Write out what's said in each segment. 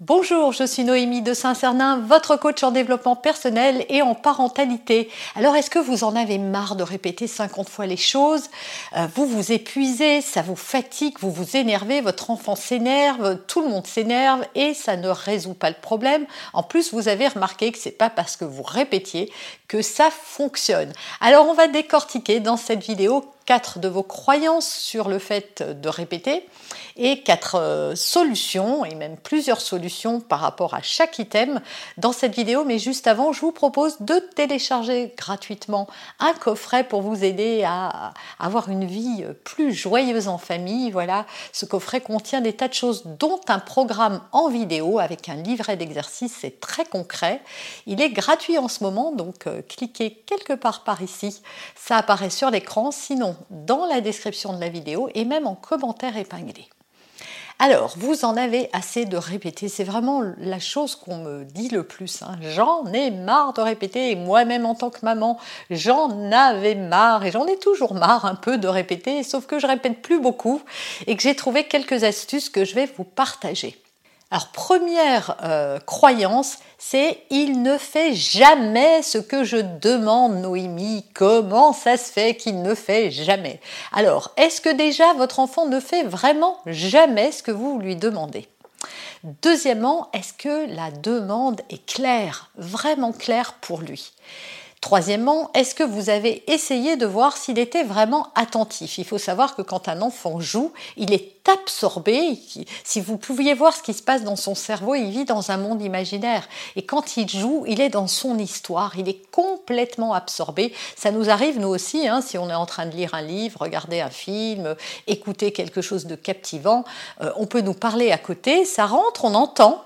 Bonjour, je suis Noémie de Saint-Cernin, votre coach en développement personnel et en parentalité. Alors, est-ce que vous en avez marre de répéter 50 fois les choses? Euh, Vous vous épuisez, ça vous fatigue, vous vous énervez, votre enfant s'énerve, tout le monde s'énerve et ça ne résout pas le problème. En plus, vous avez remarqué que c'est pas parce que vous répétiez que ça fonctionne. Alors, on va décortiquer dans cette vidéo quatre de vos croyances sur le fait de répéter et quatre euh, solutions, et même plusieurs solutions par rapport à chaque item dans cette vidéo. Mais juste avant, je vous propose de télécharger gratuitement un coffret pour vous aider à avoir une vie plus joyeuse en famille. Voilà, ce coffret contient des tas de choses, dont un programme en vidéo avec un livret d'exercices. C'est très concret. Il est gratuit en ce moment, donc euh, cliquez quelque part par ici. Ça apparaît sur l'écran. Sinon, dans la description de la vidéo et même en commentaire épinglé. Alors, vous en avez assez de répéter, c'est vraiment la chose qu'on me dit le plus. Hein. J'en ai marre de répéter, et moi-même en tant que maman, j'en avais marre, et j'en ai toujours marre un peu de répéter, sauf que je répète plus beaucoup, et que j'ai trouvé quelques astuces que je vais vous partager. Alors première euh, croyance, c'est il ne fait jamais ce que je demande, Noémie. Comment ça se fait qu'il ne fait jamais? Alors, est-ce que déjà votre enfant ne fait vraiment jamais ce que vous lui demandez? Deuxièmement, est-ce que la demande est claire, vraiment claire pour lui? Troisièmement, est-ce que vous avez essayé de voir s'il était vraiment attentif? Il faut savoir que quand un enfant joue, il est absorbé. Si vous pouviez voir ce qui se passe dans son cerveau, il vit dans un monde imaginaire. Et quand il joue, il est dans son histoire, il est complètement absorbé. Ça nous arrive, nous aussi, hein, si on est en train de lire un livre, regarder un film, écouter quelque chose de captivant, euh, on peut nous parler à côté, ça rentre, on entend,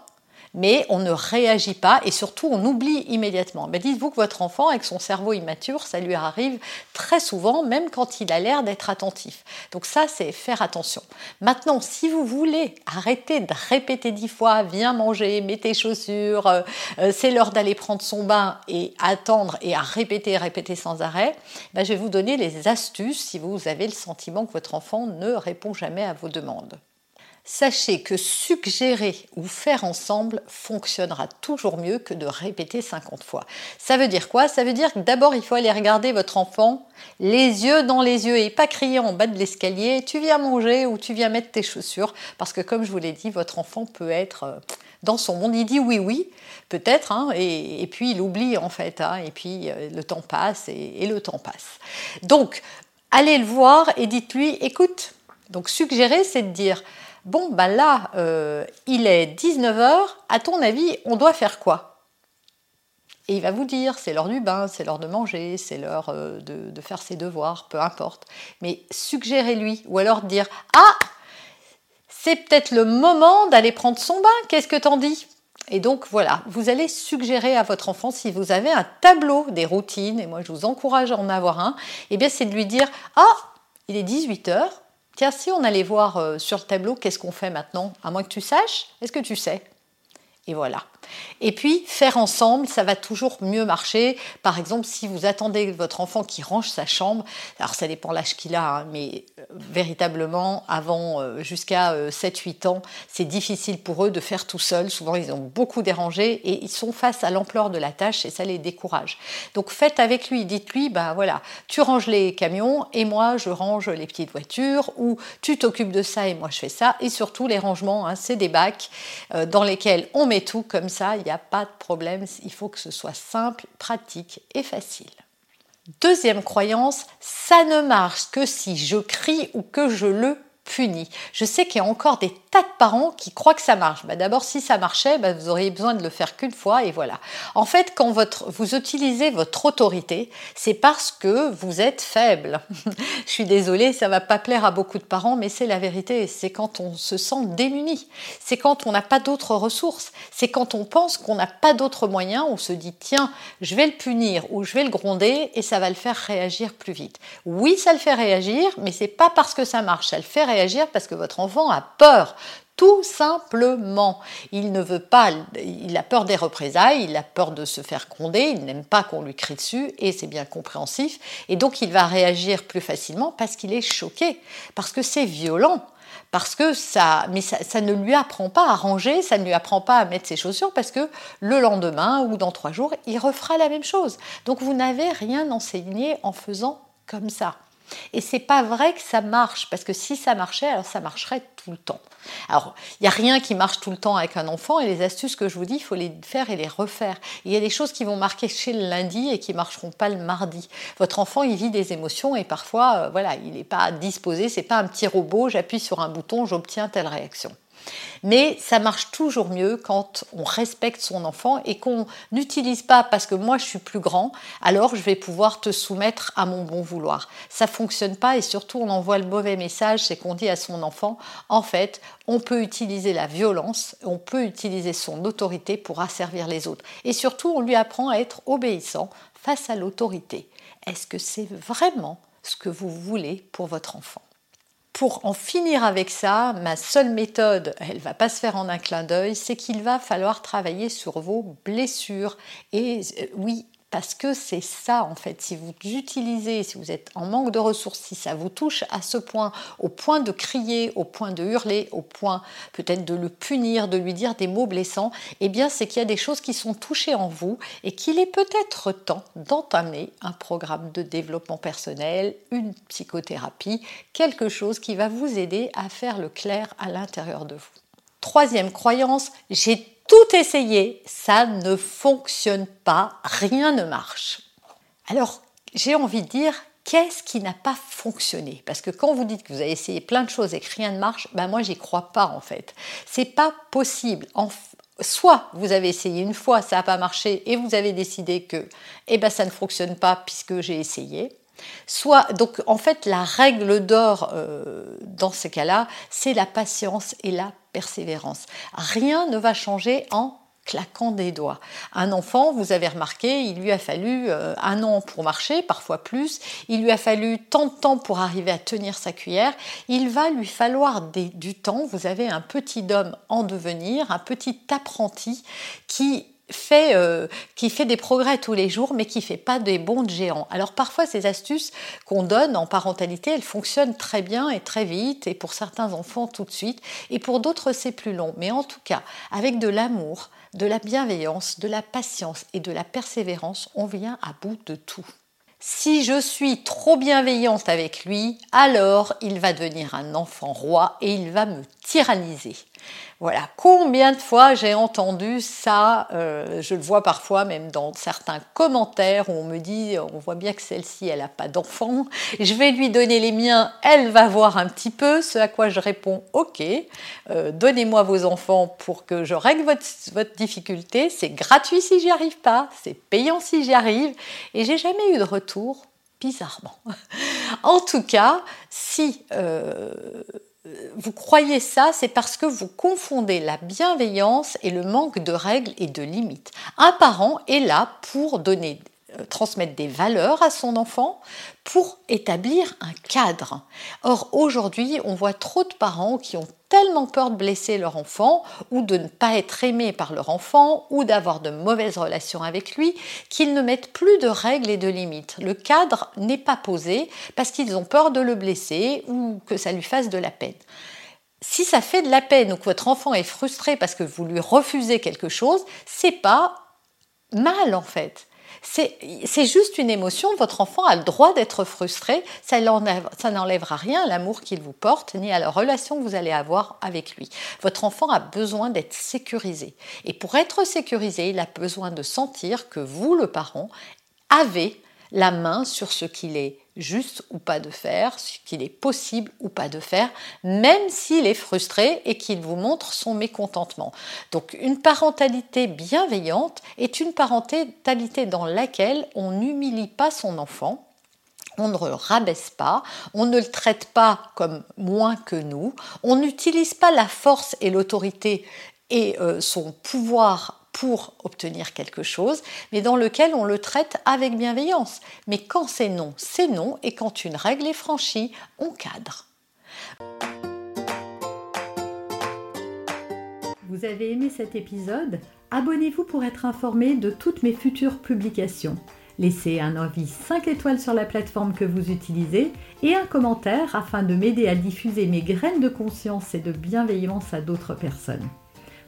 mais on ne réagit pas et surtout on oublie immédiatement. Mais dites-vous que votre enfant, avec son cerveau immature, ça lui arrive très souvent, même quand il a l'air d'être attentif. Donc ça, c'est faire attention. Maintenant, si vous voulez arrêter de répéter dix fois, viens manger, mets tes chaussures, euh, euh, c'est l'heure d'aller prendre son bain et attendre et à répéter, répéter sans arrêt, ben, je vais vous donner les astuces si vous avez le sentiment que votre enfant ne répond jamais à vos demandes. Sachez que suggérer ou faire ensemble fonctionnera toujours mieux que de répéter 50 fois. Ça veut dire quoi? Ça veut dire que d'abord il faut aller regarder votre enfant les yeux dans les yeux et pas crier en bas de l'escalier tu viens manger ou tu viens mettre tes chaussures parce que comme je vous l'ai dit votre enfant peut être euh, dans son monde il dit oui oui peut-être hein, et, puis il oublie en fait hein, et puis euh, le temps passe et, et le temps passe. Donc allez le voir et dites-lui écoute donc suggérer c'est de dire Bon, bah là, euh, il est 19h, à ton avis, on doit faire quoi? Et il va vous dire, c'est l'heure du bain, c'est l'heure de manger, c'est l'heure euh, de, faire ses devoirs, peu importe. Mais suggérez-lui, ou alors dire, ah, c'est peut-être le moment d'aller prendre son bain, qu'est-ce que t'en dis? Et donc voilà, vous allez suggérer à votre enfant, si vous avez un tableau des routines, et moi je vous encourage à en avoir un, et eh bien c'est de lui dire, ah, il est 18h, Tiens, si on allait voir euh, sur le tableau, qu'est-ce qu'on fait maintenant? À moins que tu saches, est-ce que tu sais? Et voilà. Et puis, faire ensemble, ça va toujours mieux marcher. Par exemple, si vous attendez votre enfant qui range sa chambre, alors ça dépend l'âge qu'il a, hein, mais euh, véritablement, avant euh, jusqu'à 7-8 ans, c'est difficile pour eux de faire tout seul. Souvent, ils ont beaucoup dérangé et ils sont face à l'ampleur de la tâche et ça les décourage. Donc, faites avec lui, dites-lui, ben voilà, tu ranges les camions et moi, je range les petites voitures ou tu t'occupes de ça et moi, je fais ça. Et surtout, les rangements, hein, c'est des bacs euh, dans lesquels on met tout comme ça il n'y a pas de problème. Il faut que ce soit simple, pratique et facile. Deuxième croyance, ça ne marche que si je crie ou que je le Je sais qu'il y a encore des tas de parents qui croient que ça marche. Bah, d'abord, si ça marchait, bah, vous auriez besoin de le faire qu'une fois et voilà. En fait, quand vous utilisez votre autorité, c'est parce que vous êtes faible. Je suis désolée, ça va pas plaire à beaucoup de parents, mais c'est la vérité. C'est quand on se sent démuni. C'est quand on n'a pas d'autres ressources. C'est quand on pense qu'on n'a pas d'autres moyens. On se dit tiens, je vais le punir ou je vais le gronder et ça va le faire réagir plus vite. Oui, ça le fait réagir, mais c'est pas parce que ça marche. Ça le fait parce que votre enfant a peur tout simplement. Il ne veut pas, il a peur des représailles, il a peur de se faire gronder, il n'aime pas qu'on lui crie dessus, et c'est bien compréhensif. Et donc il va réagir plus facilement parce qu'il est choqué, parce que c'est violent. Parce que ça, mais ça, ne lui apprend pas à ranger, ça ne lui apprend pas à mettre ses chaussures parce que le lendemain ou dans trois jours, il refera la même chose. Donc vous n'avez rien enseigné en faisant comme ça. Et c'est pas vrai que ça marche, parce que si ça marchait, alors ça marcherait tout le temps. Alors, il n'y a rien qui marche tout le temps avec un enfant, et les astuces que je vous dis, il faut les faire et les refaire. Il y a des choses qui vont marquer chez le lundi et qui marcheront pas le mardi. Votre enfant, il vit des émotions et parfois, euh, voilà, il n'est pas disposé, c'est pas un petit robot, j'appuie sur un bouton, j'obtiens telle réaction. Mais ça marche toujours mieux quand on respecte son enfant et qu'on n'utilise pas parce que moi je suis plus grand, alors je vais pouvoir te soumettre à mon bon vouloir. Ça fonctionne pas et surtout on envoie le mauvais message, c'est qu'on dit à son enfant, en fait, on peut utiliser la violence, on peut utiliser son autorité pour asservir les autres. Et surtout, on lui apprend à être obéissant face à l'autorité. Est-ce que c'est vraiment ce que vous voulez pour votre enfant? Pour en finir avec ça, ma seule méthode, elle va pas se faire en un clin d'œil, c'est qu'il va falloir travailler sur vos blessures. Et euh, oui, parce que c'est ça en fait. Si vous utilisez, si vous êtes en manque de ressources, si ça vous touche à ce point, au point de crier, au point de hurler, au point peut-être de le punir, de lui dire des mots blessants, eh bien c'est qu'il y a des choses qui sont touchées en vous et qu'il est peut-être temps d'entamer un programme de développement personnel, une psychothérapie, quelque chose qui va vous aider à faire le clair à l'intérieur de vous. Troisième croyance, j'ai tout essayé, ça ne fonctionne pas, rien ne marche. Alors, j'ai envie de dire, qu'est-ce qui n'a pas fonctionné? Parce que quand vous dites que vous avez essayé plein de choses et que rien ne marche, ben moi j'y crois pas en fait. C'est pas possible. soit vous avez essayé une fois, ça n'a pas marché et vous avez décidé que eh ben ça ne fonctionne pas puisque j'ai essayé. Soit, donc en fait, la règle d'or euh, dans ces cas-là, c'est la patience et la persévérance. Rien ne va changer en claquant des doigts. Un enfant, vous avez remarqué, il lui a fallu euh, un an pour marcher, parfois plus, il lui a fallu tant de temps pour arriver à tenir sa cuillère, il va lui falloir du temps, vous avez un petit homme en devenir, un petit apprenti qui fait, euh, qui fait des progrès tous les jours, mais qui fait pas des bons de géants. Alors parfois, ces astuces qu'on donne en parentalité, elles fonctionnent très bien et très vite, et pour certains enfants tout de suite, et pour d'autres c'est plus long. Mais en tout cas, avec de l'amour, de la bienveillance, de la patience et de la persévérance, on vient à bout de tout. Si je suis trop bienveillante avec lui, alors il va devenir un enfant roi et il va me tyranniser. Voilà, combien de fois j'ai entendu ça, euh, je le vois parfois même dans certains commentaires où on me dit, on voit bien que celle-ci, elle n'a pas d'enfant, je vais lui donner les miens, elle va voir un petit peu, ce à quoi je réponds, ok, euh, donnez-moi vos enfants pour que je règle votre, difficulté, c'est gratuit si j'y arrive pas, c'est payant si j'y arrive, et j'ai jamais eu de retour, bizarrement. en tout cas, si... Euh, vous croyez ça, c'est parce que vous confondez la bienveillance et le manque de règles et de limites. Un parent est là pour donner transmettre des valeurs à son enfant pour établir un cadre. Or, aujourd'hui, on voit trop de parents qui ont tellement peur de blesser leur enfant ou de ne pas être aimés par leur enfant ou d'avoir de mauvaises relations avec lui qu'ils ne mettent plus de règles et de limites. Le cadre n'est pas posé parce qu'ils ont peur de le blesser ou que ça lui fasse de la peine. Si ça fait de la peine ou que votre enfant est frustré parce que vous lui refusez quelque chose, c'est pas mal en fait. C'est juste une émotion, votre enfant a le droit d'être frustré, ça n'enlèvera rien à l'amour qu'il vous porte, ni à la relation que vous allez avoir avec lui. Votre enfant a besoin d'être sécurisé. Et pour être sécurisé, il a besoin de sentir que vous, le parent, avez la main sur ce qu'il est juste ou pas de faire, ce qu'il est possible ou pas de faire, même s'il est frustré et qu'il vous montre son mécontentement. Donc une parentalité bienveillante est une parentalité dans laquelle on n'humilie pas son enfant, on ne le rabaisse pas, on ne le traite pas comme moins que nous, on n'utilise pas la force et l'autorité et euh, son pouvoir pour obtenir quelque chose, mais dans lequel on le traite avec bienveillance. Mais quand c'est non, c'est non, et quand une règle est franchie, on cadre. Vous avez aimé cet épisode? Abonnez-vous pour être informé de toutes mes futures publications. Laissez un avis 5 étoiles sur la plateforme que vous utilisez et un commentaire afin de m'aider à diffuser mes graines de conscience et de bienveillance à d'autres personnes.